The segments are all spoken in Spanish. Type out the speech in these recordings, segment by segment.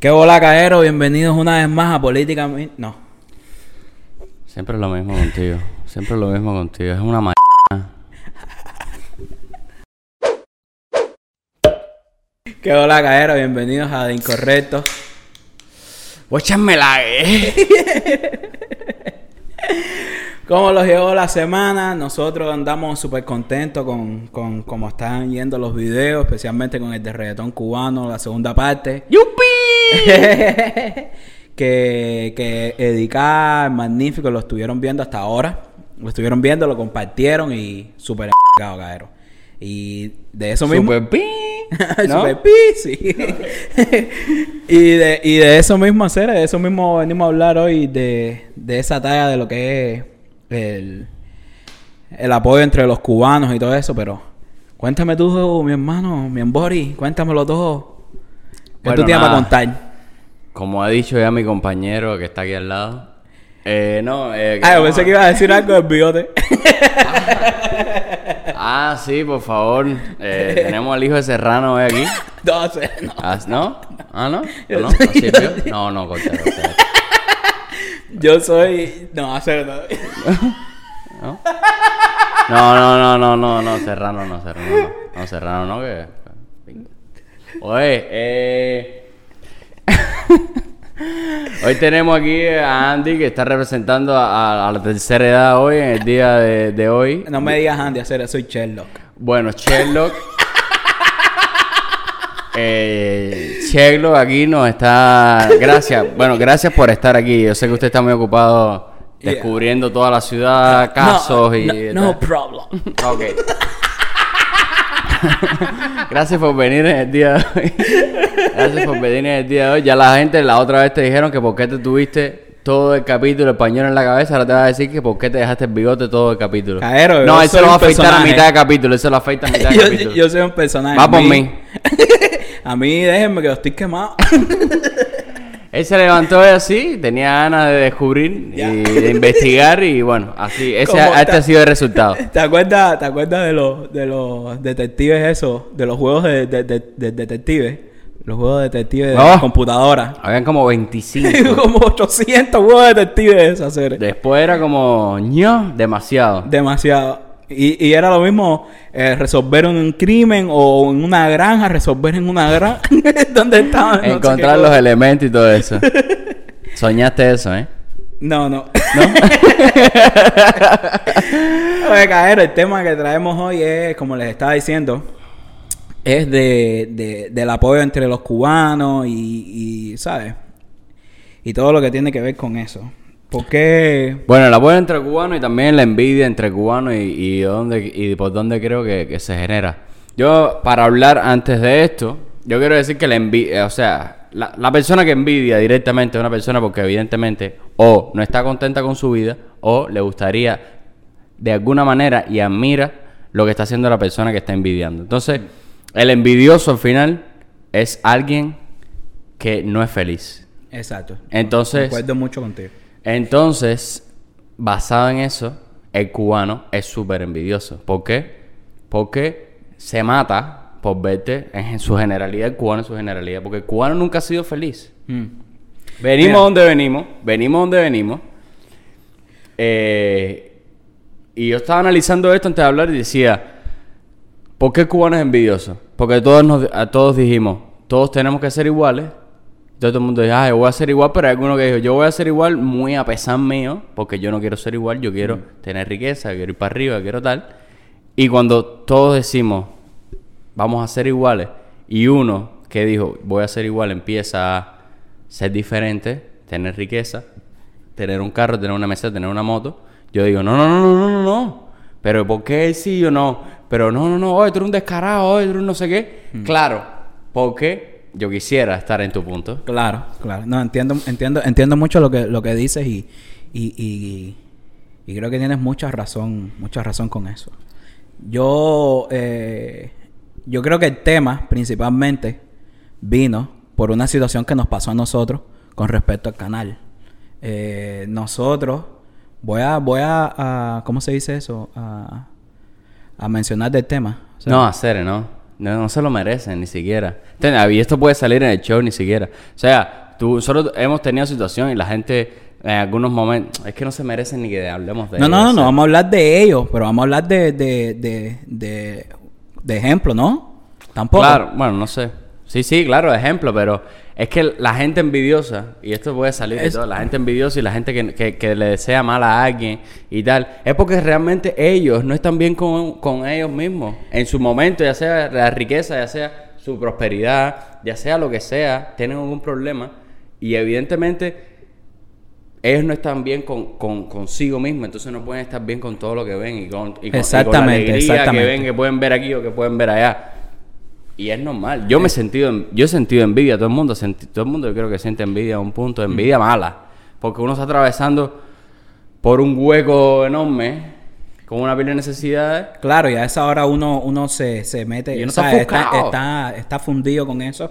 ¿Qué hola, caero? Bienvenidos una vez más a Políticamente... No. Siempre es lo mismo contigo. Siempre es lo mismo contigo. Es una m... ¿Qué hola, caero? Bienvenidos a De Incorrecto. la eh. ¿Cómo los llevó la semana? Nosotros andamos súper contentos con, con cómo están yendo los videos, especialmente con el de reggaetón cubano, la segunda parte. ¡Yupi! que, que Edicar, magnífico, lo estuvieron viendo hasta ahora. Lo estuvieron viendo, lo compartieron y súper caero. Y de eso mismo. Super. ¿no? Super pi, sí. y, de, y de eso mismo hacer, de eso mismo venimos a hablar hoy, de, de esa talla de lo que es el, el apoyo entre los cubanos y todo eso, pero cuéntame tú, mi hermano, mi embori, cuéntamelo todo. ¿Qué tú tienes para contar? Como ha dicho ya mi compañero que está aquí al lado. Eh, no, eh, Ah, yo pensé que iba a decir algo del bigote. ah, sí, por favor. Eh, tenemos al hijo de Serrano hoy aquí. no sé, no. Ah, ¿No? ¿Ah, no? ¿O no? No, no, corta, corta. Yo soy. No, no. ¿No? No, no, no, no, no, no, Serrano, no, Serrano, no. No, Serrano, no, que. Oye, eh. Hoy tenemos aquí a Andy que está representando a, a la tercera edad hoy, en el día de, de hoy. No me digas Andy, hacer soy Sherlock. Bueno, Sherlock. Eh, Sherlock aquí nos está. Gracias. Bueno, gracias por estar aquí. Yo sé que usted está muy ocupado descubriendo toda la ciudad, casos y. No, no problem. Ok. Gracias por venir en el día de hoy. Gracias por venir en el día de hoy. Ya la gente la otra vez te dijeron que por qué te tuviste todo el capítulo español en la cabeza. Ahora te vas a decir que por qué te dejaste el bigote todo el capítulo. Caero, no, soy lo va a afeitar a mitad de capítulo. Se lo afeita a mitad de yo, capítulo. yo soy un personaje. Va por mí- mí. A mí, déjenme que yo estoy quemado. Él se levantó así, tenía ganas de descubrir y de investigar y bueno, así, ese, este ha sido el resultado. ¿Te acuerdas, ¿Te acuerdas de los, de los detectives esos? De los juegos de, de, de- de detectives. Los juegos de detectives de Oh. computadora. Habían como 25. Como 800 juegos de detectives series. Después era como, ño, demasiado. Demasiado. Y, y era lo mismo eh, resolver un crimen o en una granja, resolver en una granja. ¿Dónde estaban? No Encontrar los elementos y todo eso. Soñaste eso, ¿eh? No, no. ¿No? Oye, Caero, el tema que traemos hoy es, como les estaba diciendo, es de, de- del apoyo entre los cubanos y, y, ¿sabes? Y todo lo que tiene que ver con eso. Porque... Bueno, el apoyo entre cubanos y también la envidia entre cubanos y, y, dónde, y por dónde creo que, que se genera. Yo, para hablar antes de esto, yo quiero decir que la envidia, o sea, la, la persona que envidia directamente a una persona porque evidentemente o no está contenta con su vida o le gustaría de alguna manera y admira lo que está haciendo la persona que está envidiando. Entonces, el envidioso al final es alguien que no es feliz. Exacto. Entonces- Recuerdo mucho contigo. Entonces, basado en eso, el cubano es súper envidioso. ¿Por qué? Porque se mata por verte en su generalidad, el cubano en su generalidad. Porque el cubano nunca ha sido feliz. Mm. Venimos Mira. donde venimos, venimos donde venimos. Eh, y yo estaba analizando esto antes de hablar y decía, ¿por qué el cubano es envidioso? Porque todos nos, a todos dijimos, todos tenemos que ser iguales. Todo el mundo dice, ah, yo voy a ser igual, pero hay alguno que dijo, yo voy a ser igual muy a pesar mío, porque yo no quiero ser igual, yo quiero tener riqueza, quiero ir para arriba, quiero tal. Y cuando todos decimos, vamos a ser iguales, y uno que dijo, voy a ser igual, empieza a ser diferente, tener riqueza, tener un carro, tener una mesa, tener una moto, yo digo, no, no, no, no, no, no, no. Pero ¿por qué sí o no? Pero no, no, no, oye, tú eres un descarado, oye, tú eres un no sé qué. Claro, porque yo quisiera estar en tu punto. Claro, claro. No, entiendo, entiendo, entiendo mucho lo que, lo que dices y, y, y, y creo que tienes mucha razón, mucha razón con eso. Yo, eh, yo creo que el tema principalmente vino por una situación que nos pasó a nosotros con respecto al canal. Eh, nosotros, voy a, voy a, a- ¿cómo se dice eso? A, a mencionar del tema. O sea, no, hacer, ¿no? No, no se lo merecen ni siquiera. Y esto puede salir en el show ni siquiera. O sea, tú, nosotros hemos tenido situación y la gente en algunos momentos... Es que no se merecen ni que hablemos de No, no, ellos, no, no sea. vamos a hablar de ellos, pero vamos a hablar de, de, de, de, de ejemplo, ¿no? Tampoco. Claro, bueno, no sé. Sí, sí, claro, ejemplo, pero es que la gente envidiosa, y esto puede salir de Es- todo, la gente envidiosa y la gente que, que- que le desea mal a alguien y tal, es porque realmente ellos no están bien con, con ellos mismos. En su momento, ya sea la riqueza, ya sea su prosperidad, ya sea lo que sea, tienen algún problema y evidentemente ellos no están bien con, con- consigo mismos, entonces no pueden estar bien con todo lo que ven y con, y con- y con la Exactamente, alegría exactamente. que ven, que pueden ver aquí o que pueden ver allá. Y es normal. Yo me he sentido, yo he sentido envidia, todo el mundo, senti- todo el mundo yo creo que siente envidia a un punto, envidia mala. Porque uno está atravesando por un hueco enorme, con una pila de necesidades. Claro, y a esa hora uno, uno se, se mete, Y uno o sea, está está, ofuscado. está, está fundido con eso.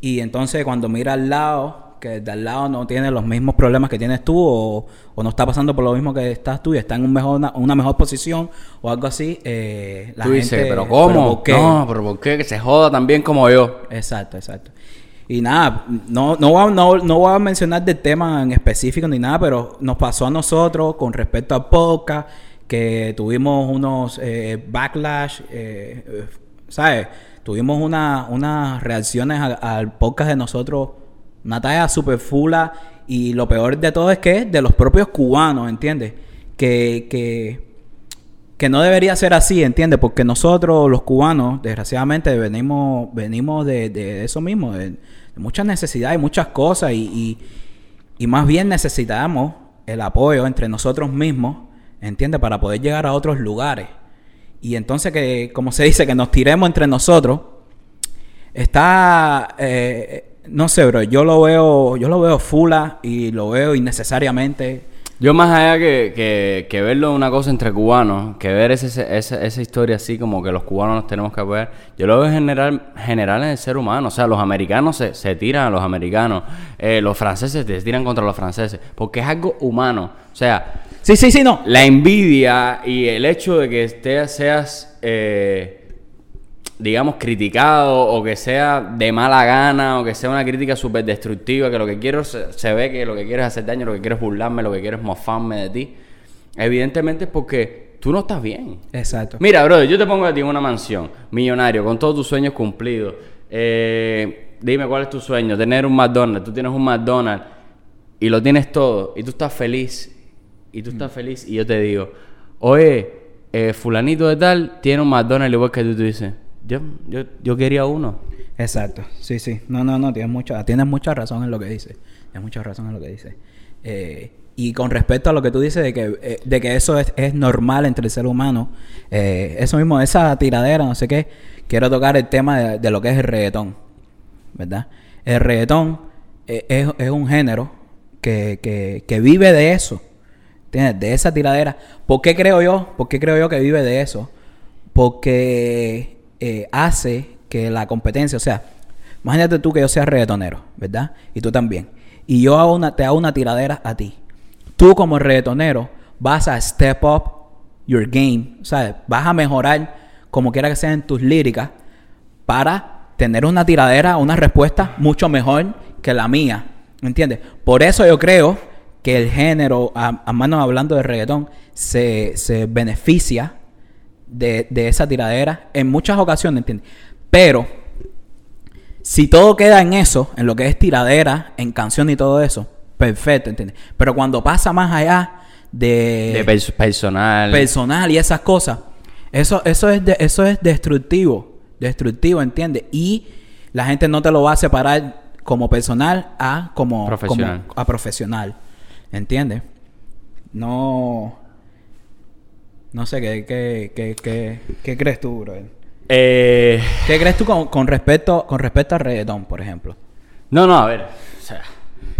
Y entonces cuando mira al lado, que de al lado no tiene los mismos problemas que tienes tú, o, o no está pasando por lo mismo que estás tú y está en un mejor, una, una mejor posición, o algo así, eh, la Tú dices, gente, pero ¿cómo? ¿por qué? No, pero ¿por qué? Que se joda también como yo. Exacto, exacto. Y nada, no, no, voy a, no, no voy a mencionar del tema en específico ni nada, pero nos pasó a nosotros con respecto al podcast, que tuvimos unos eh, backlash, eh, ¿sabes? Tuvimos una- unas reacciones a- al podcast de nosotros, una talla super fula, y lo peor de todo es que es de los propios cubanos, ¿entiendes? Que, que, que no debería ser así, ¿entiendes? Porque nosotros, los cubanos, desgraciadamente venimos, venimos de, de eso mismo, de, muchas necesidades, muchas cosas, y, y, y más bien necesitamos el apoyo entre nosotros mismos, ¿entiendes? Para poder llegar a otros lugares. Y entonces que, como se dice, que nos tiremos entre nosotros, está, eh, no sé, bro, yo lo veo, yo lo veo fula y lo veo innecesariamente. Yo más allá que, que, que verlo una cosa entre cubanos, que ver ese, ese- esa, historia así como que los cubanos nos tenemos que apoyar, yo lo veo en general, general en el ser humano. O sea, los americanos se, se tiran a los americanos, eh, los franceses se tiran contra los franceses, porque es algo humano. O sea, Sí, sí, sí, no. la envidia y el hecho de que te seas, eh, digamos, criticado o que sea de mala gana o que sea una crítica súper destructiva, que lo que quiero se, se ve que lo que quieres es hacer daño, lo que quiero es burlarme, lo que quiero es mofarme de ti. Evidentemente es porque tú no estás bien. Exacto. Mira, brother, yo te pongo a ti en una mansión, millonario, con todos tus sueños cumplidos. Eh, dime cuál es tu sueño, tener un McDonald's. Tú tienes un McDonald's y lo tienes todo y tú estás feliz. Y tú estás feliz y yo te digo, oye, eh, fulanito de tal tiene un McDonald's igual que tú. Tú dices, yo, yo, yo quería uno. Exacto, sí, sí. No, no, no, tienes mucha, tienes mucha razón en lo que dices. Tienes mucha razón en lo que dices. Eh, y con respecto a lo que tú dices de que, eh, de que eso es, es normal entre el ser humano, eh, eso mismo, esa tiradera, no sé qué, quiero tocar el tema de, de lo que es el reggaetón, ¿verdad? El reggaetón es, es un género que, que, que vive de eso, ¿entiendes? De esa tiradera. ¿Por qué creo yo? ¿Por qué creo yo que vive de eso? Porque eh, hace que la competencia, o sea, imagínate tú que yo sea reggaetonero, ¿verdad? Y tú también. Y yo te hago una tiradera a ti. Tú como reggaetonero vas a step up your game, ¿sabes? Vas a mejorar como quiera que sea en tus líricas para tener una tiradera, una respuesta mucho mejor que la mía, ¿me entiendes? Por eso yo creo que el género, a, a mano hablando de reggaetón, se beneficia de, de esa tiradera en muchas ocasiones, ¿entiendes? Pero si todo queda en eso, en lo que es tiradera, en canción y todo eso, perfecto, ¿entiendes? Pero cuando pasa más allá de, De pers- personal. personal y esas cosas, eso, eso, es de- eso es destructivo, destructivo, ¿entiendes? Y la gente no te lo va a separar como personal a como Profesional. como a profesional, ¿entiendes? No, no sé qué, qué, qué, qué, qué crees tú, bro. Eh, ¿Qué crees tú con, con respecto con respecto al reggaetón, por ejemplo? No, no, a ver. O sea,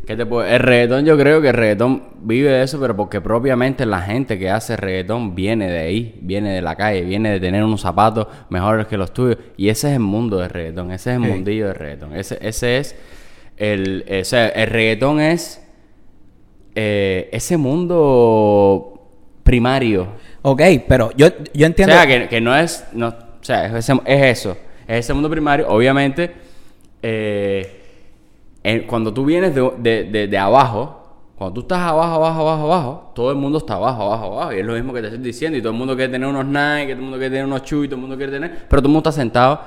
¿qué te puedo- El reggaetón, yo creo que el reggaetón vive de eso, pero porque propiamente la gente que hace reggaetón viene de ahí, viene de la calle, viene de tener unos zapatos mejores que los tuyos. Y ese es el mundo del reggaetón, ese es el Sí. mundillo del reggaetón. Ese, ese es el. O sea, el reggaetón es eh, ese mundo primario. Ok, pero yo, yo O entiendo... sea, que, que no es. No, o sea, es, ese- es eso. es ese mundo primario. Obviamente, eh, en- cuando tú vienes de, de- de- de abajo, cuando tú estás abajo, abajo, abajo, abajo, todo el mundo está abajo, abajo, abajo. Y es lo mismo que te estoy diciendo. Y todo el mundo quiere tener unos Nike, todo el mundo quiere tener unos Chuy, todo el mundo quiere tener. Pero todo el mundo está sentado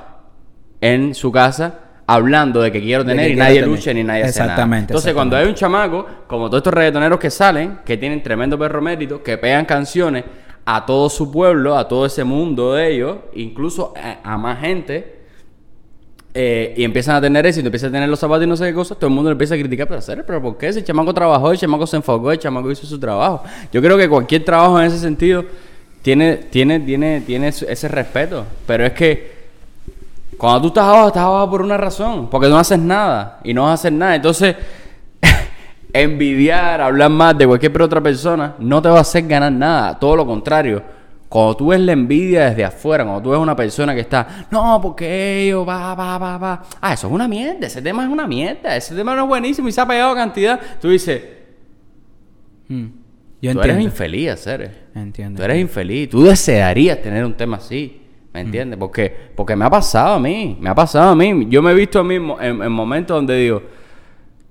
en su casa hablando de que quiero tener que y quiero nadie tener. lucha ni nadie hace nada. Exactamente, Entonces, cuando hay un chamaco, como todos estos reggaetoneros que salen, que tienen tremendo perro mérito, que pegan canciones a todo su pueblo, a todo ese mundo de ellos, incluso a, más gente, eh, y empiezan a tener éxito, empiezan a tener los zapatos y no sé qué cosas, todo el mundo le empieza a criticar, pero hacer, pero ¿por qué? Ese chamaco trabajó, el chamaco se enfocó, el chamaco hizo su trabajo. Yo creo que cualquier trabajo en ese sentido tiene, tiene, tiene, tiene ese respeto, pero es que cuando tú estás abajo, estás abajo por una razón, porque no haces nada y no vas a hacer nada. Entonces, envidiar, hablar más de cualquier otra persona, no te va a hacer ganar nada. Todo lo contrario. Cuando tú ves la envidia desde afuera, cuando tú ves una persona que está, no, porque ellos, va, va, va, va. Ah, eso es una mierda, ese tema es una mierda, ese tema no es buenísimo y se ha pegado cantidad. Tú dices, Mm. Yo tú eres infeliz, hacer. Entiendo. Tú eres infeliz. Tú desearías tener un tema así. ¿Me entiendes? Porque, porque me ha pasado a mí. Me ha pasado a mí. Yo me he visto a mí en- en momentos donde digo,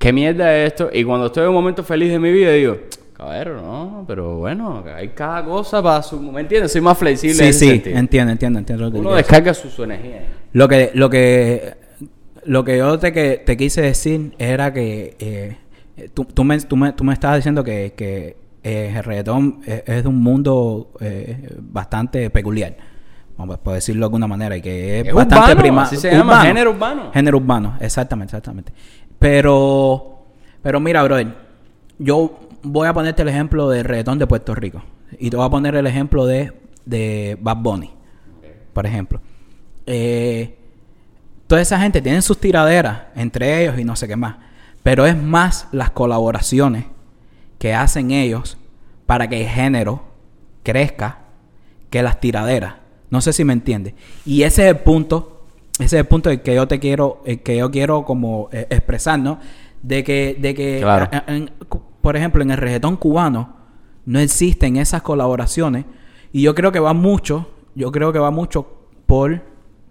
¿qué mierda es esto? Y cuando estoy en un momento feliz de mi vida, digo, caballero, no, pero bueno, hay cada cosa para su. ¿Me entiendes? Soy más flexible. en Sí, ese sí, sentido. entiendo, entiendo, entiendo. Lo que Uno descarga su, su energía. Lo que, lo que, lo que yo te, que, te quise decir era que eh, tú, tú, me, tú, me, tú me estabas diciendo que, que eh, el reggaetón es, es de un mundo eh, bastante peculiar, por decirlo de alguna manera, y que es, Es bastante urbano, prima- así se llama, género urbano. Género urbano, exactamente, exactamente. Pero, pero mira, brother, yo voy a ponerte el ejemplo del reggaetón de Puerto Rico. Y te voy a poner el ejemplo de, de Bad Bunny, por ejemplo. Eh, toda esa gente tiene sus tiraderas entre ellos y no sé qué más. Pero es más las colaboraciones que hacen ellos para que el género crezca que las tiraderas. No sé si me entiendes. Y ese es el punto, ese es el punto que yo te quiero, el que yo quiero como eh, expresar, ¿no? De que, de que Claro. en- por ejemplo, en el reggaetón cubano no existen esas colaboraciones. Y yo creo que va mucho, yo creo que va mucho por,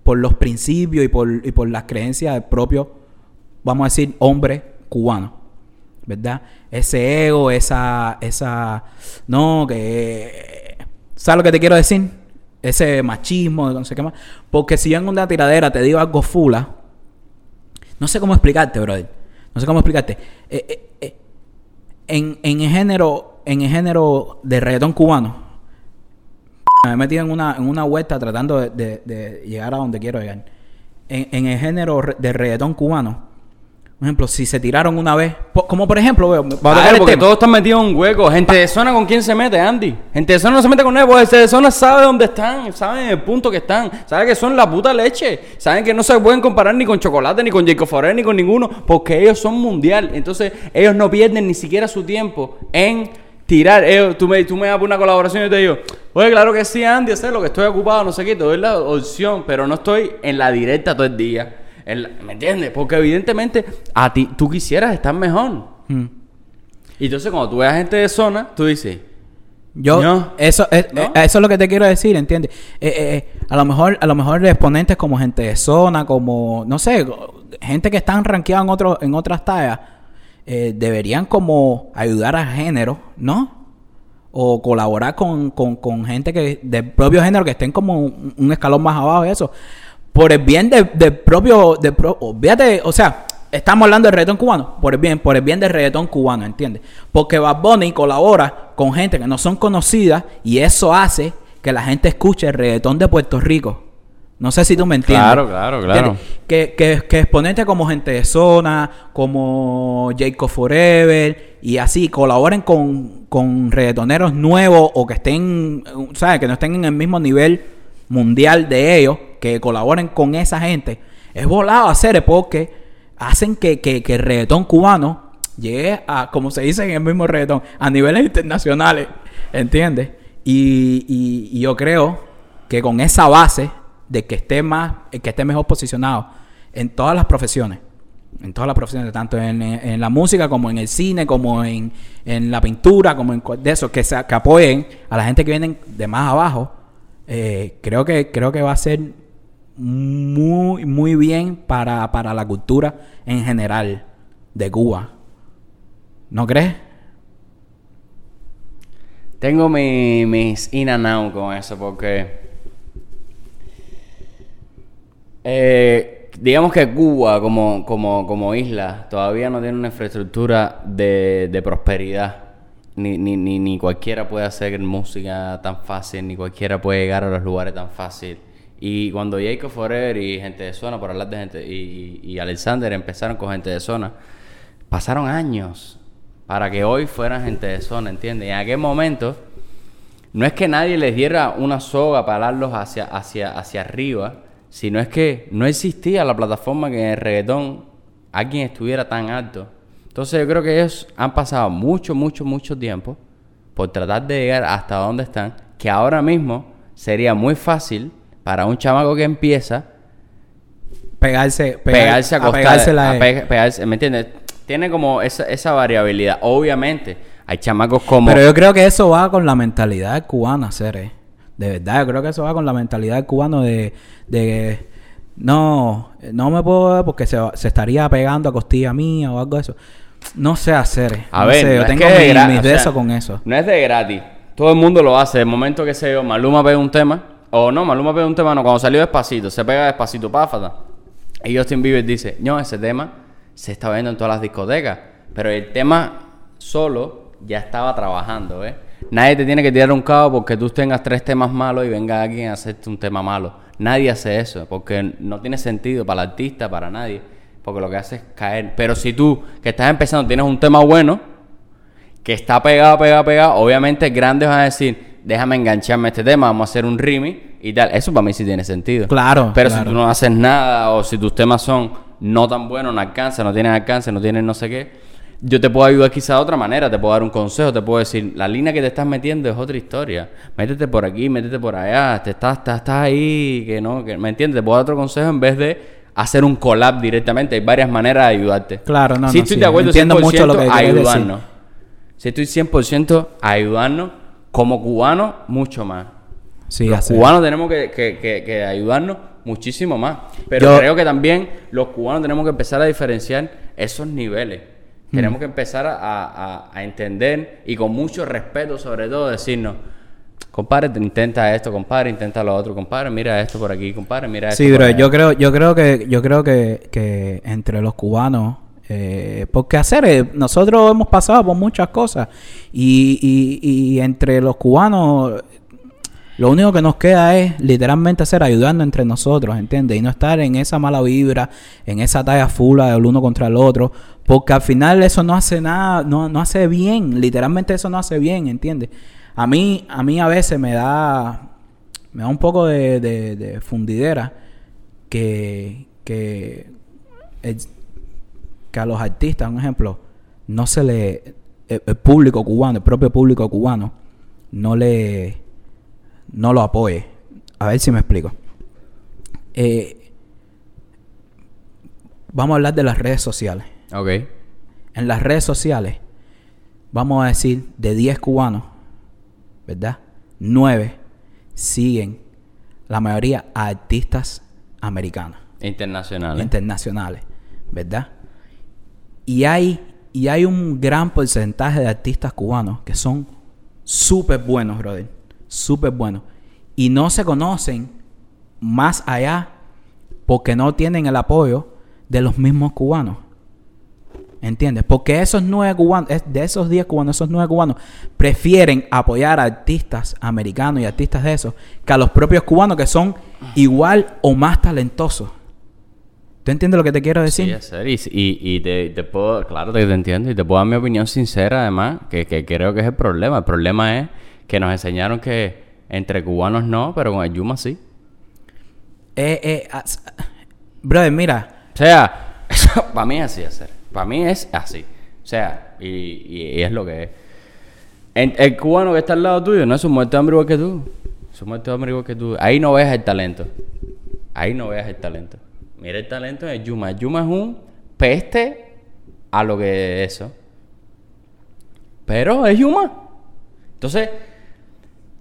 por los principios y por, y por las creencias del propio, vamos a decir, hombre cubano. ¿Verdad? Ese ego, esa, esa, no, que, ¿sabes lo que te quiero decir? Ese machismo, no sé qué más. Porque si yo en una tiradera te digo algo fula, no sé cómo explicarte, brother. No sé cómo explicarte. Eh, eh, eh, en, en el género, en el género de reggaetón cubano, me he metido en una, en una vuelta tratando de, llegar a donde quiero llegar. En, en el género de reggaetón cubano, por ejemplo, si se tiraron una vez, po- como por ejemplo, veo, vamos a Claro, tocar el porque todos están metidos en un hueco. Gente de zona, ¿con quién se mete, Andy? Gente de zona no se mete con nadie, porque gente de zona sabe dónde están, saben el punto que están, saben que son la puta leche, saben que no se pueden comparar ni con chocolate, ni con Jacob Forer, ni con ninguno, porque ellos son mundial. Entonces, ellos no pierden ni siquiera su tiempo en tirar. Ellos- tú, me, tú me das por una colaboración y te digo, oye, claro que sí, Andy, sé lo que estoy ocupado, no sé qué, te doy la opción, pero no estoy en la directa todo el día. ¿Me entiendes? Porque evidentemente a ti, tú quisieras estar mejor. Mm. Y entonces cuando tú ves a gente de zona, tú dices, Yo, No. eso, es, ¿No? eh, eso es lo que te quiero decir, ¿entiendes? Eh, eh, eh, a lo mejor, a lo mejor exponentes como gente de zona, como, no sé, gente que están rankeados en otros, en otras tallas, eh, deberían como ayudar al género, ¿no? O colaborar con, con, con gente que del propio género que estén como un, un escalón más abajo y eso. Por el bien de- del propio, del pro- olvídate, o sea, estamos hablando del reggaetón cubano, por el bien, por el bien del reggaetón cubano, ¿entiendes? Porque Bad Bunny colabora con gente que no son conocidas y eso hace que la gente escuche el reggaetón de Puerto Rico. No sé si tú me entiendes. Claro, claro, claro. Que, que, que exponentes como gente de zona, como Jacob Forever y así colaboren con, con reggaetoneros nuevos o que estén, ¿sabes? Que no estén en el mismo nivel mundial de ellos, que colaboren con esa gente. Es volado hacer porque hacen que, que, que el reggaetón cubano llegue a, como se dice en el mismo reggaetón, a niveles internacionales. ¿Entiendes? Y, y- yo creo que con esa base de que esté más, que esté mejor posicionado en todas las profesiones, en todas las profesiones, tanto en, en la música como en el cine, como en, en la pintura, como en eso, que, se, que apoyen a la gente que viene de más abajo, eh, creo que creo que va a ser muy, muy bien para, para la cultura en general de Cuba. ¿No crees? Tengo mi- mis in and out con eso porque... eh, digamos que Cuba como, como, como isla todavía no tiene una infraestructura de, de prosperidad. Ni, ni, ni, cualquiera puede hacer música tan fácil, ni cualquiera puede llegar a los lugares tan fácil. Y cuando Jacob Forever y gente de zona, por hablar de gente, y, y Alexander empezaron con gente de zona, pasaron años para que hoy fueran gente de zona, ¿entiendes? Y en aquel momento, no es que nadie les diera una soga para darlos hacia, hacia, hacia arriba, sino es que no existía la plataforma que en el reggaetón alguien estuviera tan alto. Entonces yo creo que ellos han pasado mucho, mucho, mucho tiempo por tratar de llegar hasta donde están, que ahora mismo sería muy fácil para un chamaco que empieza Pegarse, pegar- pegarse a a pe- pegarse, ¿me entiendes? Tiene como esa, esa variabilidad. Obviamente, hay chamacos como... Pero yo creo que eso va con la mentalidad cubana, Cere. De verdad, yo creo que eso va con la mentalidad cubana de, de no, no me puedo ver porque se, se estaría pegando a costilla mía o algo de eso. No sé hacer. A no ver, sé, no yo es tengo que de mi- mis o de sea, eso con eso. No es de gratis. Todo el mundo lo hace. El momento que se yo, Maluma pega un tema, o no, Maluma pega un tema, no, cuando salió despacito, se pega despacito, páfata. Y Justin Bieber dice, no, ese tema se está viendo en todas las discotecas. Pero el tema solo ya estaba trabajando, ¿eh? Nadie te tiene que tirar un cabo porque tú tengas tres temas malos y venga alguien a hacerte un tema malo. Nadie hace eso, porque no tiene sentido para el artista, para nadie. Porque lo que hace es caer. Pero si tú, que estás empezando, tienes un tema bueno, que está pegado, pegado, pegado, obviamente grandes van a decir, déjame engancharme a este tema, vamos a hacer un remix y tal. Eso para mí sí tiene sentido. Claro, Pero si tú no haces nada o si tus temas son no tan buenos, no alcanzan, no tienen alcance, no tienen no sé qué, yo te puedo ayudar quizá de otra manera, te puedo dar un consejo, te puedo decir, la línea que te estás metiendo es otra historia. Métete por aquí, métete por allá, te estás, estás, estás ahí, que no, que, ¿me entiendes? Te puedo dar otro consejo en vez de hacer un collab directamente. Hay varias maneras de ayudarte. Claro, no, Sí no, estoy sí, de acuerdo entiendo 100% mucho lo que a quieres decir. ayudarnos. Sí estoy 100% a ayudarnos como cubanos mucho más. Sí, los así. cubanos tenemos que, que- que- que ayudarnos muchísimo más. Pero Yo- creo que también los cubanos tenemos que empezar a diferenciar esos niveles. Hmm. Tenemos que empezar a, a- a entender y con mucho respeto sobre todo decirnos, compadre, te intenta esto, compadre, intenta lo otro, compadre, mira esto por aquí, compadre, mira esto. Sí, pero allá". yo creo, yo creo que, yo creo que, que entre los cubanos, eh, porque hacer, eh, nosotros hemos pasado por muchas cosas y, y, y entre los cubanos lo único que nos queda es literalmente hacer ayudando entre nosotros, ¿entiendes? Y no estar en esa mala vibra, en esa talla fula del uno contra el otro, porque al final eso no hace nada, no, no hace bien, literalmente eso no hace bien, ¿entiendes? A mí, a mí a veces me da, me da un poco de, de- de fundidera que, que, que a los artistas, un ejemplo, no se le, el, el público cubano, el propio público cubano, no le, no lo apoye. A ver si me explico. Eh, vamos a hablar de las redes sociales. Ok. En las redes sociales, vamos a decir, de 10 cubanos, ¿verdad? 9 siguen, la mayoría, a artistas americanos, Internacionales. internacionales, ¿verdad? Y hay, y hay un gran porcentaje de artistas cubanos que son súper buenos, brother. Súper buenos. Y no se conocen más allá porque no tienen el apoyo de los mismos cubanos. ¿Entiendes? Porque esos nueve cubanos, de esos 10 cubanos, esos nueve cubanos prefieren apoyar a artistas americanos y artistas de esos que a los propios cubanos que son igual o más talentosos. ¿Tú entiendes lo que te quiero decir? Sí. Y, y, te, te puedo, claro que te entiendo, y te puedo dar mi opinión sincera además, que, que creo que es el problema. El problema es que nos enseñaron que entre cubanos no, pero con el Yuma sí. Eh, eh, brother, mira, O sea, eso para mí es así hacer. Para mí es así. O sea, y, es lo que es. El cubano que está al lado tuyo no es un muerto de hambre que tú. Es un muerto de hambre que tú. Ahí no ves el talento. Ahí no ves el talento. Mira el talento de Yuma. Yuma es un peste a lo que es eso. Pero es Yuma. Entonces,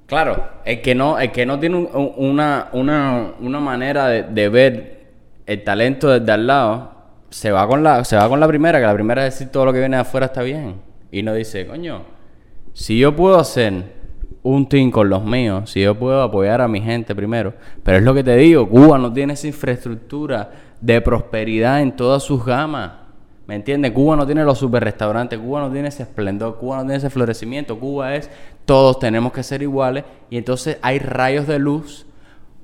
Claro, el que no, el que no tiene un- un- una, una, una manera de ver el talento desde al lado, se va con la, se va con la primera, que la primera es decir todo lo que viene de afuera está bien. Y no dice, coño, si yo puedo hacer un team con los míos, si yo puedo apoyar a mi gente primero, pero es lo que te digo, Cuba no tiene esa infraestructura de prosperidad en todas sus gamas. ¿Me entiendes? Cuba no tiene los super restaurantes, Cuba no tiene ese esplendor, Cuba no tiene ese florecimiento, Cuba es todos tenemos que ser iguales y entonces hay rayos de luz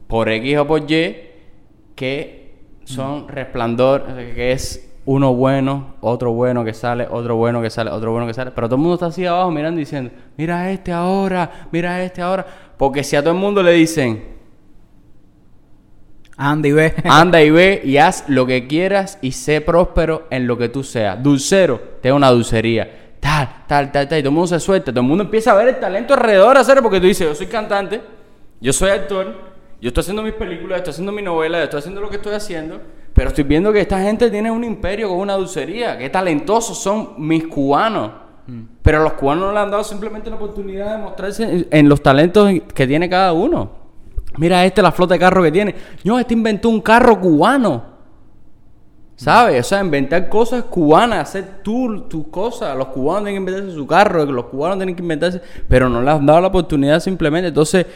por X o por Y que son resplandor, que es uno bueno, otro bueno que sale, otro bueno que sale, otro bueno que sale, pero todo el mundo está así abajo mirando y diciendo, mira este ahora, mira este ahora, porque si a todo el mundo le dicen, Andy, ve. Anda y ve y haz lo que quieras y sé próspero en lo que tú seas. Dulcero, te una dulcería. Tal, tal, tal, tal. Y todo el mundo se suelta. Todo el mundo empieza a ver el talento alrededor, hacer porque tú dices, yo soy cantante, yo soy actor, yo estoy haciendo mis películas, estoy haciendo mi novela, estoy haciendo lo que estoy haciendo. Pero estoy viendo que esta gente tiene un imperio con una dulcería. Qué talentosos son mis cubanos. Pero a los cubanos no le han dado simplemente la oportunidad de mostrarse en- los talentos que tiene cada uno. Mira este la flota de carro que tiene. No, este inventó un carro cubano. ¿Sabes? O sea, inventar cosas cubanas, hacer tú tus cosas. Los cubanos tienen que inventarse su carro, los cubanos tienen que inventarse, pero no les han dado la oportunidad simplemente. Entonces,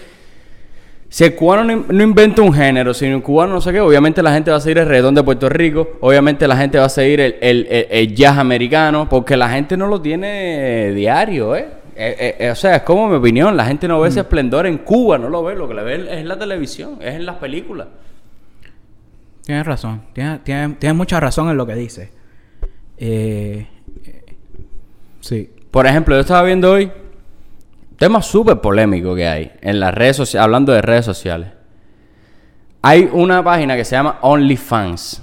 si el cubano no, in- no inventa un género, si el cubano no sé qué, obviamente la gente va a seguir el reggaetón de Puerto Rico, obviamente la gente va a seguir el, el- el- el jazz americano, porque la gente no lo tiene diario, ¿eh? Eh, eh, eh, o sea, es como mi opinión, la gente no ve ese esplendor en Cuba, no lo ve, lo que le ve es en la televisión, es en las películas. Tienes razón. Tienes, tienes, tienes mucha razón en lo que dices. Sí. Por ejemplo, yo estaba viendo hoy tema súper polémico que hay en las redes sociales, hablando de redes sociales. Hay una página que se llama OnlyFans.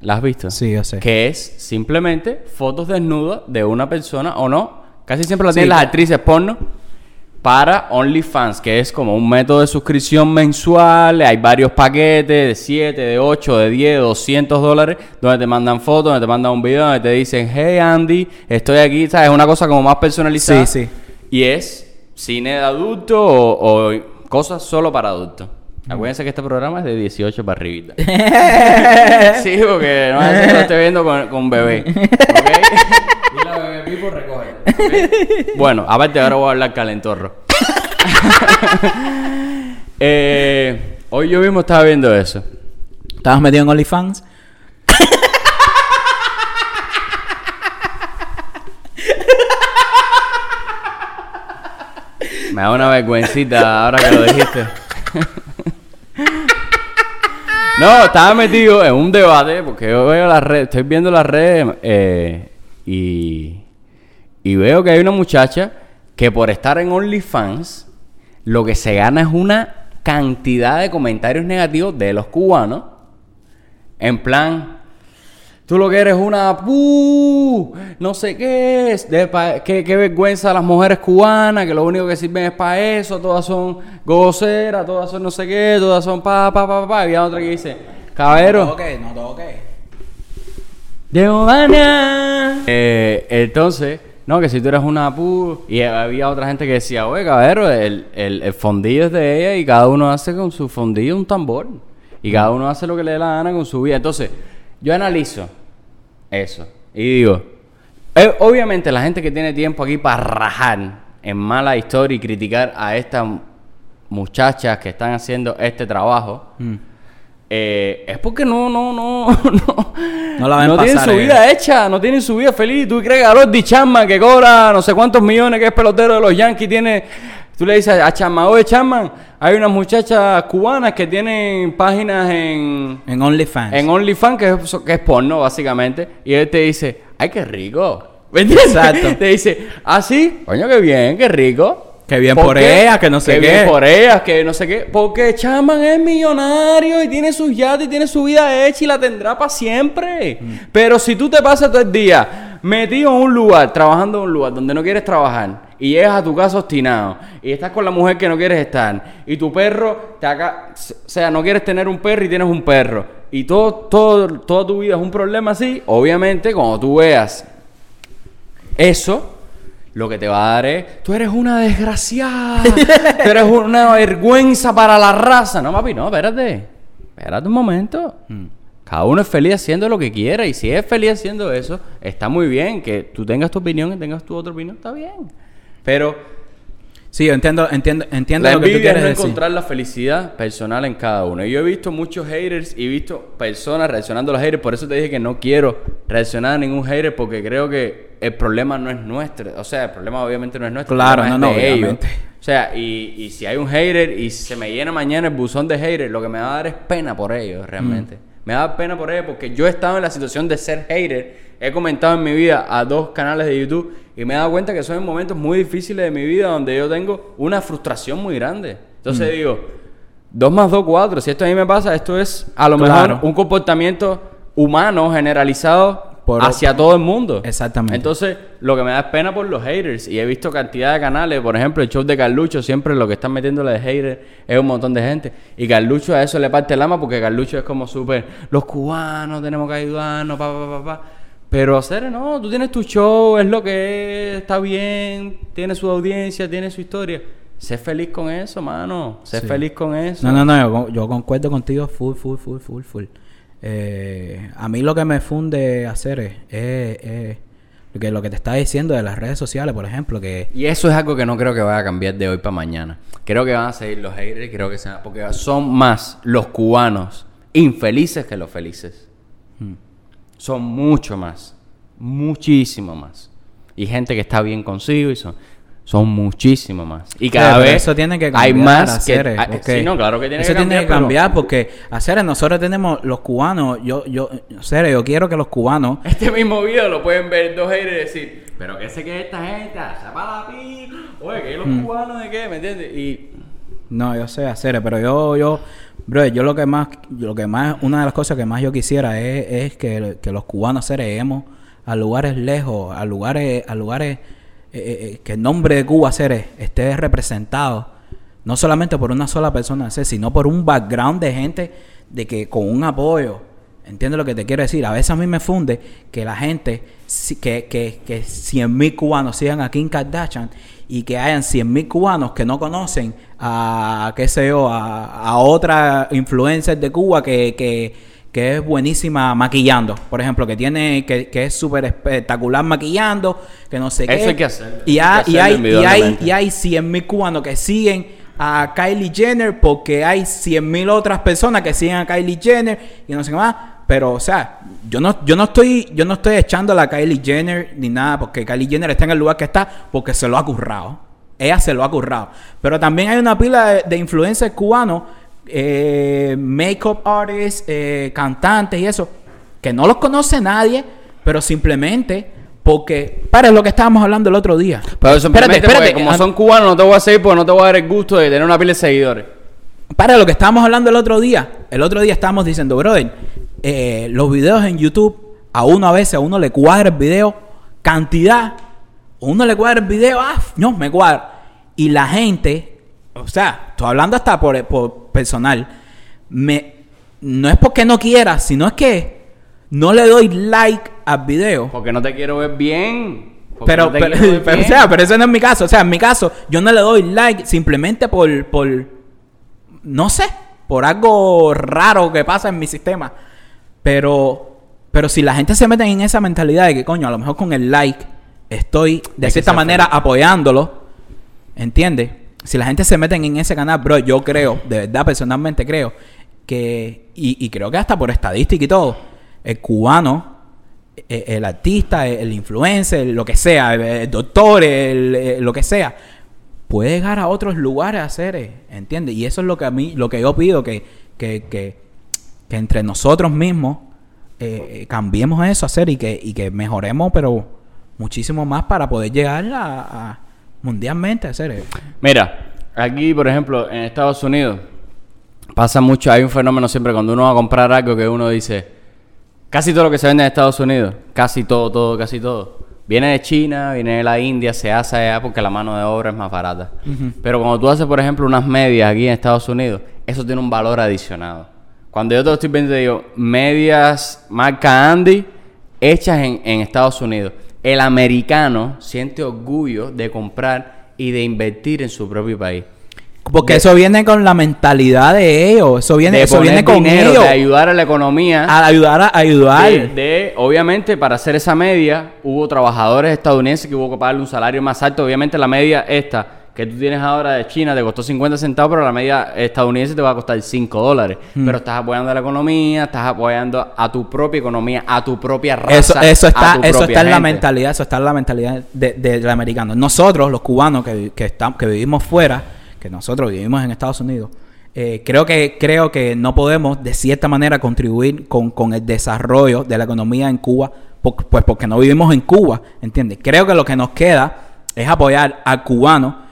¿La has visto? Sí, yo sé. Que es simplemente fotos desnudas de una persona o no. Casi siempre la Sí, tienen las actrices porno. Para OnlyFans, que es como un método de suscripción mensual. Hay varios paquetes de 7, de 8, de 10, 200 dólares. Donde te mandan fotos, donde te mandan un video, donde te dicen, hey Andy, estoy aquí. ¿Sabes? Es una cosa como más personalizada. Sí, sí. Y es cine de adulto o, o cosas solo para adultos. Acuérdense que este programa es de 18 para arribita. sí, porque no es que lo esté viendo con, con bebé. ¿Ok? y la bebé Pipo recoge. ¿ok? Bueno, aparte ahora voy a hablar calentorro. Eh, hoy yo mismo estaba viendo eso. ¿Estabas metido en OnlyFans? Me da una vergüencita ahora que lo dijiste. no, estaba metido en un debate porque yo veo las redes, estoy viendo las redes eh, y, y veo que hay una muchacha que por estar en OnlyFans lo que se gana es una cantidad de comentarios negativos de los cubanos. En plan, Tú lo que eres una pu, no sé qué es, de pa- qué, qué vergüenza las mujeres cubanas, que lo único que sirven es para eso, todas son goceras, todas son no sé qué, todas son pa, pa, pa, pa. Y había otra que dice, cabero, Ok, no toque. de Obana. Eh, entonces, no, que si tú eres una pu, y había otra gente que decía, oye, cabero, el, el, el fondillo es de ella y cada uno hace con su fondillo un tambor. Y cada uno hace lo que le dé la gana con su vida. Entonces, yo analizo eso y digo, eh, obviamente la gente que tiene tiempo aquí para rajar en mala historia y criticar a estas muchachas que están haciendo este trabajo, Mm. eh, es porque no, no, no, no, No la ven no tienen su eh. vida hecha, no tienen su vida feliz. ¿Tú crees que Harold Chapman, que cobra no sé cuántos millones, que es pelotero de los Yankees, tiene... Tú le dices a Chapman, oye Chapman, hay unas muchachas cubanas que tienen páginas en, En OnlyFans. en OnlyFans, que es, que es porno, básicamente. Y él te dice, ay, qué rico. ¿Me entiendes? Exacto. Te dice, ah, sí, coño, qué bien, qué rico. Qué bien por ellas, que no sé Qué qué. bien por ellas, que no sé qué. Porque Chaman es millonario y tiene sus yates y tiene su vida hecha y la tendrá para siempre. Mm. Pero si tú te pasas todo el día metido en un lugar, trabajando en un lugar donde no quieres trabajar y llegas a tu casa obstinado y estás con la mujer que no quieres estar y tu perro te acá, o sea, no quieres tener un perro y tienes un perro y todo, todo, toda tu vida es un problema así, obviamente cuando tú veas eso, lo que te va a dar es, tú eres una desgraciada, tú eres una vergüenza para la raza. No, papi, no, espérate, espérate un momento. Mm. Cada uno es feliz haciendo lo que quiera y si es feliz haciendo eso, está muy bien. Que tú tengas tu opinión y tengas tu otra opinión, está bien. Pero Sí, yo entiendo, entiendo, entiendo la lo que tú es quieres no decir. encontrar la felicidad personal en cada uno. Y yo he visto muchos haters y he visto personas reaccionando a los haters. Por eso te dije que no quiero reaccionar a ningún hater porque creo que el problema no es nuestro. O sea, el problema obviamente no es nuestro. Claro, no, no, es de ellos. obviamente. O sea, y, y si hay un hater y se me llena mañana el buzón de haters, lo que me va a dar es pena por ellos realmente. Me da pena por ellos porque yo he estado en la situación de ser hater. He comentado en mi vida a dos canales de YouTube y me he dado cuenta que son en momentos muy difíciles de mi vida donde yo tengo una frustración muy grande. Entonces digo, 2 más 2, 4. Si esto a mí me pasa, esto es a lo Claro. mejor un comportamiento humano generalizado Por- hacia todo el mundo. Exactamente. Entonces, lo que me da es pena por los haters. Y he visto cantidad de canales, por ejemplo, el show de Carlucho, siempre lo que están metiéndole de haters es un montón de gente. Y Carlucho a eso le parte el alma porque Carlucho es como súper, los cubanos tenemos que ayudarnos, pa, pa, pa, pa. Pero hacer, no, tú tienes tu show, es lo que es, está bien, tiene su audiencia, tiene su historia. Sé feliz con eso, mano. Sé Sí. feliz con eso. No, no, no, yo, con- yo concuerdo contigo full, full, full, full, full. Eh, a mí lo que me funde hacer es, es- es lo que, lo que te está diciendo de las redes sociales, por ejemplo, que Y eso es algo que no creo que vaya a cambiar de hoy para mañana. Creo que van a seguir los haters, creo que se van- porque son más los cubanos infelices que los felices. hmm, Son mucho más, muchísimo más. Y gente que está bien consigo y son son muchísimo más. Y cada pero vez eso tiene que cambiar, hay más que Aceres, ah, porque sí, no, claro que tiene eso que cambiar. tiene que pero- cambiar porque hacer nosotros tenemos los cubanos, yo, yo, Aceres, yo quiero que los cubanos Este mismo video lo pueden ver dos haters y decir, pero qué sé que esta gente, para la oye, que los Mm. cubanos de qué, ¿me entiendes? Y No, yo sé hacer, pero yo, yo, bro, yo lo que más, lo que más, una de las cosas que más yo quisiera es, que, los cubanos seremos a lugares lejos, a lugares, a lugares eh, eh, que el nombre de Cuba Ceres esté representado, no solamente por una sola persona, sino por un background de gente de que con un apoyo. ¿Entiendes lo que te quiero decir? A veces a mí me funde que la gente, que, que, que 100.000 cubanos sigan a Kim Kardashian y que hayan 100.000 cubanos que no conocen a, qué sé yo, a, a otra influencer de Cuba que, que, que es buenísima maquillando. Por ejemplo, que tiene, que, que es súper espectacular maquillando, que no sé Eso qué. hay que hacerlo, Y eso hay hay, que y hay, y hay, y hay 100.000 cubanos que siguen a Kylie Jenner porque hay 100.000 otras personas que siguen a Kylie Jenner y no sé qué más. Pero, o sea, yo no, yo no estoy, yo no estoy echando a Kylie Jenner ni nada, porque Kylie Jenner está en el lugar que está porque se lo ha currado. Ella se lo ha currado. Pero también hay una pila de, de influencers cubanos, eh, makeup artists, eh, cantantes y eso, que no los conoce nadie, pero simplemente porque, para lo que estábamos hablando el otro día. Pero simplemente Espérate, espérate, como son cubanos no te voy a seguir porque no te voy a dar el gusto de tener una pila de seguidores. Para lo que estábamos hablando el otro día. El otro día estábamos diciendo, brother, eh, los videos en YouTube, a uno a veces, a uno le cuadra el video, cantidad, uno le cuadra el video, ah, no, me cuadra. Y la gente, o sea, estoy hablando hasta por, por personal, me, no es porque no quiera, sino es que no le doy like al video. Porque no te quiero ver bien. Pero, no pero, o sea, pero ese no es mi caso. O sea, en mi caso, yo no le doy like simplemente por, por, no sé, por algo raro que pasa en mi sistema. Pero, pero si la gente se mete en esa mentalidad de que, coño, a lo mejor con el like estoy de cierta manera apoyándolo, ¿entiendes? Si la gente se mete en ese canal, bro, yo creo, de verdad, personalmente creo, que, y, y creo que hasta por estadística y todo, el cubano eh, el artista, el influencer, lo que sea, el, el doctor, el, eh, lo que sea, puede llegar a otros lugares a hacer, ¿entiendes? Y eso es lo que a mí, lo que yo pido, que, que, que, que entre nosotros mismos eh, eh, cambiemos eso a hacer y que, y que mejoremos, pero muchísimo más para poder llegar a, a mundialmente a hacer. eh. Mira, aquí, por ejemplo, en Estados Unidos, pasa mucho, hay un fenómeno siempre cuando uno va a comprar algo que uno dice, casi todo lo que se vende en Estados Unidos, casi todo, todo, casi todo, viene de China, viene de la India, se hace allá porque la mano de obra es más barata. Pero cuando tú haces, por ejemplo, unas medias aquí en Estados Unidos, eso tiene un valor adicionado. Cuando yo te estoy vendiendo, te digo, medias marca Andy hechas en, en Estados Unidos. El americano siente orgullo de comprar y de invertir en su propio país. Porque De- eso viene con la mentalidad de ellos. Eso viene, de eso viene con dinero, ellos. de ayudar a la economía. A ayudar a ayudar. De, de- obviamente, para hacer esa media, hubo trabajadores estadounidenses que hubo que pagarle un salario más alto. Obviamente, la media esta que tú tienes ahora de China te costó 50 centavos, pero la media estadounidense te va a costar 5 dólares. Hmm. Pero estás apoyando a la economía, estás apoyando a tu propia economía, a tu propia Eso, raza. eso a está, tu eso está en la mentalidad, eso está en la mentalidad de- de- del americano. Nosotros, los cubanos que, que, estamos, que vivimos fuera, que nosotros vivimos en Estados Unidos, eh, creo que creo que no podemos de cierta manera contribuir con, con el desarrollo de la economía en Cuba, pues porque no vivimos en Cuba, ¿entiendes? Creo que lo que nos queda es apoyar al cubano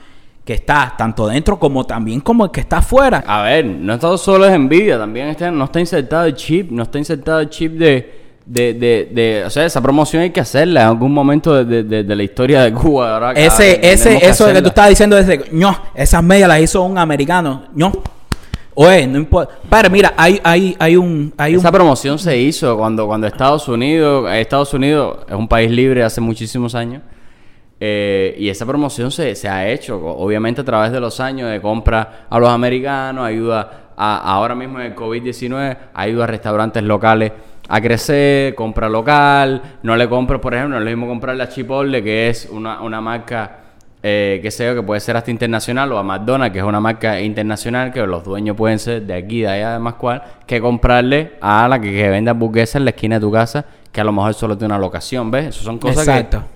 que está tanto dentro como también como el que está afuera. A ver, no está solo es envidia, también está, no está insertado el chip, no está insertado el chip de, de, de, de- o sea, esa promoción hay que hacerla en algún momento de, de- la historia de Cuba. ahora- Ese, ese, que eso de que tú estabas diciendo desde, no, esas medias las hizo un americano, no. Oye, no importa. Padre, mira, hay, hay, hay un, hay Esa un, promoción se hizo cuando, cuando Estados Unidos, Estados Unidos es un país libre hace muchísimos años. Eh, y esa promoción se, se ha hecho, obviamente a través de los años, de compra a los americanos, ayuda a, ahora mismo en el COVID-19, ayuda a restaurantes locales a crecer, compra local, no le compro, por ejemplo, no es lo mismo comprarle a Chipotle, que es una, una marca eh, que sé que puede ser hasta internacional, o a McDonald's, que es una marca internacional, que los dueños pueden ser de aquí, de allá, además cual, que comprarle a la que, que vende hamburguesas en la esquina de tu casa, que a lo mejor solo tiene una locación, ¿ves? Eso son cosas exacto. que,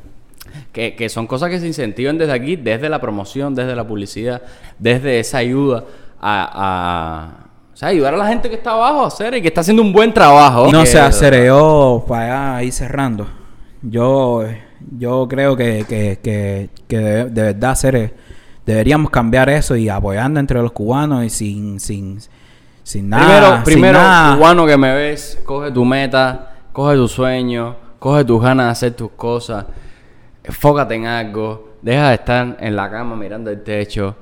que son cosas que se incentivan desde aquí, desde la promoción, desde la publicidad, desde esa ayuda a, a- o sea, ayudar a la gente que está abajo a hacer y que está haciendo un buen trabajo. No Que- se acereó para allá ir cerrando. Yo, yo creo que, que, que, que de, de verdad Cere, deberíamos cambiar eso y apoyando entre los cubanos y sin, sin, sin nada. Primero, sin primero nada. cubano que me ves, coge tu meta, coge tu sueño, coge tus ganas de hacer tus cosas, enfócate en algo, deja de estar en la cama mirando el techo,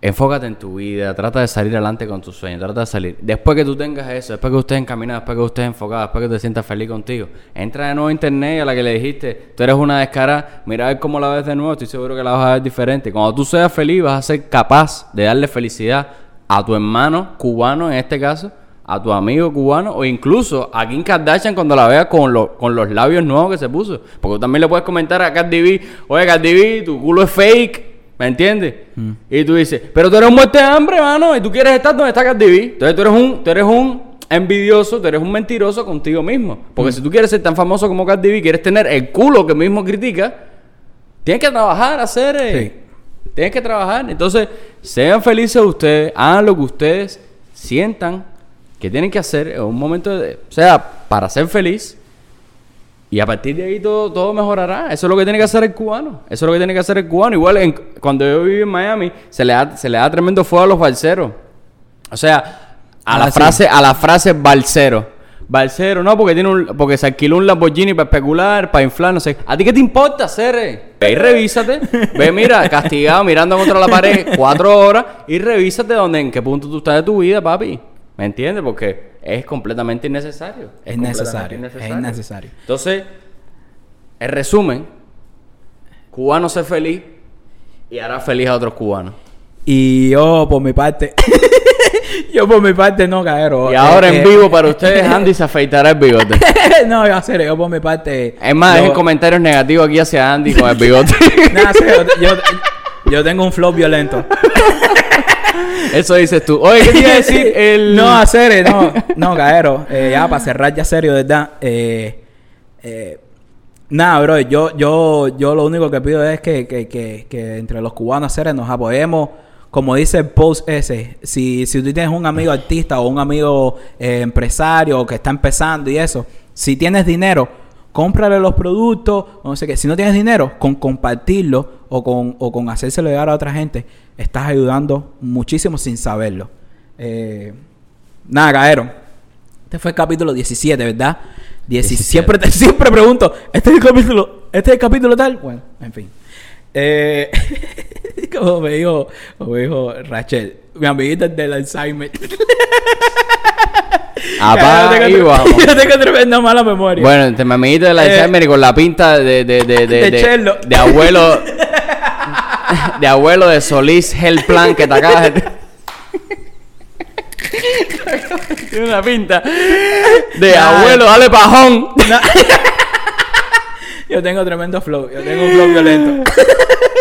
enfócate en tu vida, trata de salir adelante con tus sueños, trata de salir. Después que tú tengas eso, después que estés encaminado, después que estés enfocado, después que te sientas feliz contigo, entra de nuevo a internet a la que le dijiste, tú eres una descarada, mira a ver cómo la ves de nuevo, estoy seguro que la vas a ver diferente. Cuando tú seas feliz, vas a ser capaz de darle felicidad a tu hermano cubano en este caso, a tu amigo cubano o incluso a Kim Kardashian cuando la veas con, lo- con los labios nuevos que se puso. Porque tú también le puedes comentar a Cardi B, oye Cardi B, tu culo es fake, ¿me entiendes? Y tú dices, pero tú eres un muerte de hambre, mano, y tú quieres estar donde está Cardi B. Entonces tú eres un, tú eres un envidioso, tú eres un mentiroso contigo mismo. Porque si tú quieres ser tan famoso como Cardi B, quieres tener el culo que mismo critica, tienes que trabajar, hacer... eh, Sí. Tienes que trabajar. Entonces, sean felices ustedes, hagan lo que ustedes sientan que tienen que hacer en un momento de... O sea, para ser feliz. Y a partir de ahí todo, todo mejorará. Eso es lo que tiene que hacer el cubano. Eso es lo que tiene que hacer el cubano. Igual en- cuando yo viví en Miami, se le, da, se le da tremendo fuego a los balseros. O sea, a Ah, la sí. frase, a la frase balsero. Balsero, no, porque tiene un, porque se alquiló un Lamborghini para especular, para inflar, no sé. ¿A ti qué te importa, Cere? Ve y revísate. Ve, mira, castigado, mirando contra la pared cuatro horas y revísate donde, en qué punto tú estás de tu vida, papi. ¿Me entiendes? Porque es completamente innecesario. Es necesario, es innecesario. Entonces, en resumen, cubano sé feliz y hará feliz a otros cubanos. Y yo, por mi parte, yo por mi parte no, caero. Y ahora Eh, en eh, vivo para ustedes, Andy se afeitará el bigote. no, yo hacer, yo por mi parte. Es más, yo- dejen comentarios negativos aquí hacia Andy con el bigote. Serio, yo, yo tengo un flow violento. Eso dices tú. Oye, ¿qué te iba a decir? El... No, a serio, no, no, caero. Eh, ya, para cerrar ya serio, ¿verdad? Eh, eh, nada, bro, yo, yo, yo lo único que pido es que, que, que, que entre los cubanos seres nos apoyemos. Como dice el post ese, si, si tú tienes un amigo artista o un amigo eh, empresario que está empezando y eso, si tienes dinero, cómprale los productos, o no sé qué. Si no tienes dinero, con compartirlo o con, o con hacérselo llegar a otra gente, estás ayudando muchísimo sin saberlo. Eh, nada, caeron. Este fue el capítulo 17, ¿verdad? 17. 17. Siempre, te- siempre pregunto, ¿este es el capítulo, este es el capítulo tal? Bueno, en fin. Eh, como me dijo, como me dijo Rachel, mi amiguita del Alzheimer. Apaga Yo y tengo- vamos. Yo tengo tremenda mala memoria. Bueno, entre mi amiguito del Eh, Alzheimer y con la pinta de... De, de, de, de de abuelo... De abuelo de Solís Hell Plan que te acabas de... Tiene una pinta de abuelo, dale pajón. Yo tengo tremendo flow. Yo tengo un flow violento.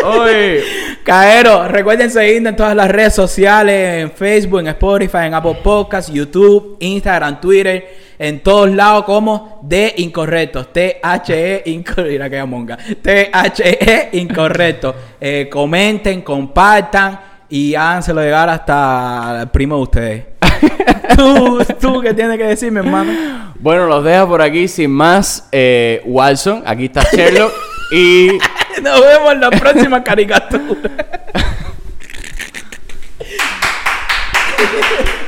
Oye. Caero, recuerden seguirnos en todas las redes sociales, en Facebook, en Spotify, en Apple Podcasts, YouTube, Instagram, Twitter, en todos lados como de incorrectos. T-H-E incorrecto. Mira que monga. T-H-E incorrecto. Eh, comenten, compartan y háganselo llegar hasta el primo de ustedes. tú, tú, ¿qué tienes que decirme, hermano? Bueno, los dejo por aquí sin más. Eh, Watson, aquí está Sherlock. y Nos vemos en la próxima caricatura.